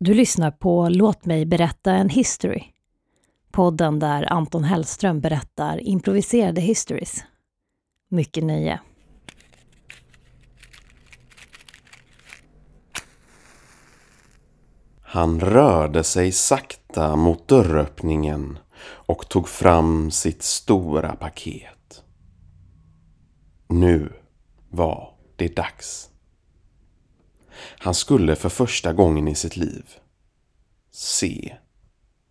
Du lyssnar på Låt mig berätta en history. Podden där Anton Hellström berättar improviserade histories. Mycket nöje. Han rörde sig sakta mot dörröppningen och tog fram sitt stora paket. Nu var det dags. Han skulle för första gången i sitt liv se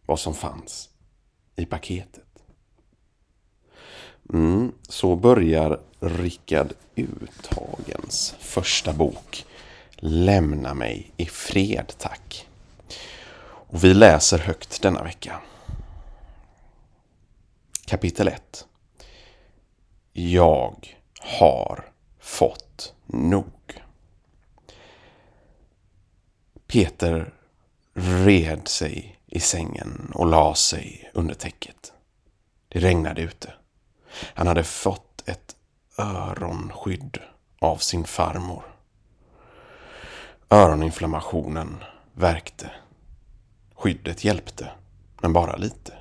vad som fanns i paketet. Mm, så börjar Rickard Uthagens första bok Lämna mig i fred tack. Och vi läser högt denna vecka. Kapitel 1 Jag har fått nog. Peter red sig i sängen och la sig under täcket. Det regnade ute. Han hade fått ett öronskydd av sin farmor. Öroninflammationen verkte. Skyddet hjälpte, men bara lite.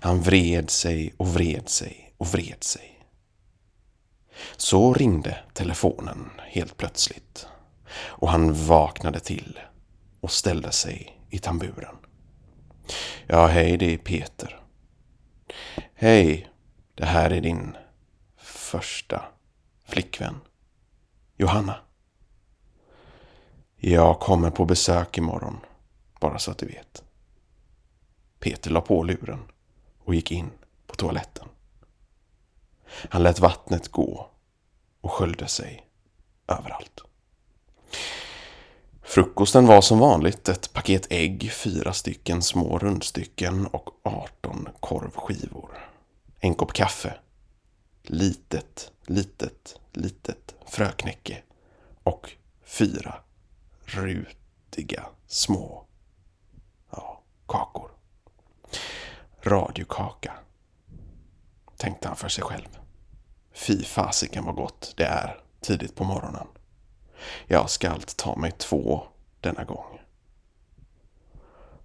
Han vred sig och vred sig och vred sig. Så ringde telefonen helt plötsligt och han vaknade till och ställde sig i tamburen. Ja, hej, det är Peter. Hej, det här är din första flickvän. Johanna. Jag kommer på besök imorgon, bara så att du vet. Peter la på luren och gick in på toaletten. Han lät vattnet gå och sköljde sig överallt. Frukosten var som vanligt ett paket ägg, fyra stycken små rundstycken och 18 korvskivor. En kopp kaffe. Litet, litet, litet fröknäcke. Och fyra rutiga små ja, kakor. Radiokaka. Tänkte han för sig själv. Fy fasiken vad gott det är tidigt på morgonen. Jag ska allt ta mig två denna gång.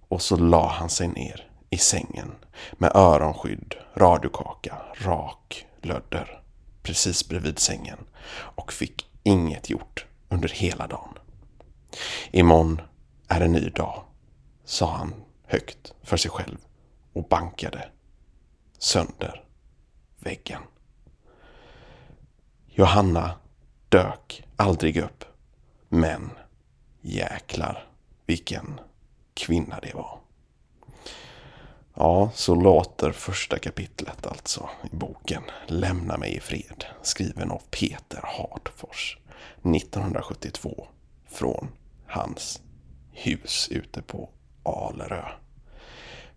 Och så la han sig ner i sängen med öronskydd, radiokaka, rak lödder precis bredvid sängen och fick inget gjort under hela dagen. Imorgon är en ny dag, sa han högt för sig själv och bankade sönder väggen. Johanna dök aldrig upp. Men jäklar vilken kvinna det var. Ja, så låter första kapitlet alltså i boken Lämna mig i fred, skriven av Peter Hartfors 1972 från hans hus ute på Alerö.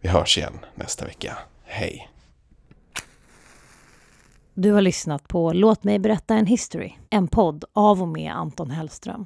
Vi hörs igen nästa vecka. Hej! Du har lyssnat på Låt mig berätta en history, en podd av och med Anton Hellström.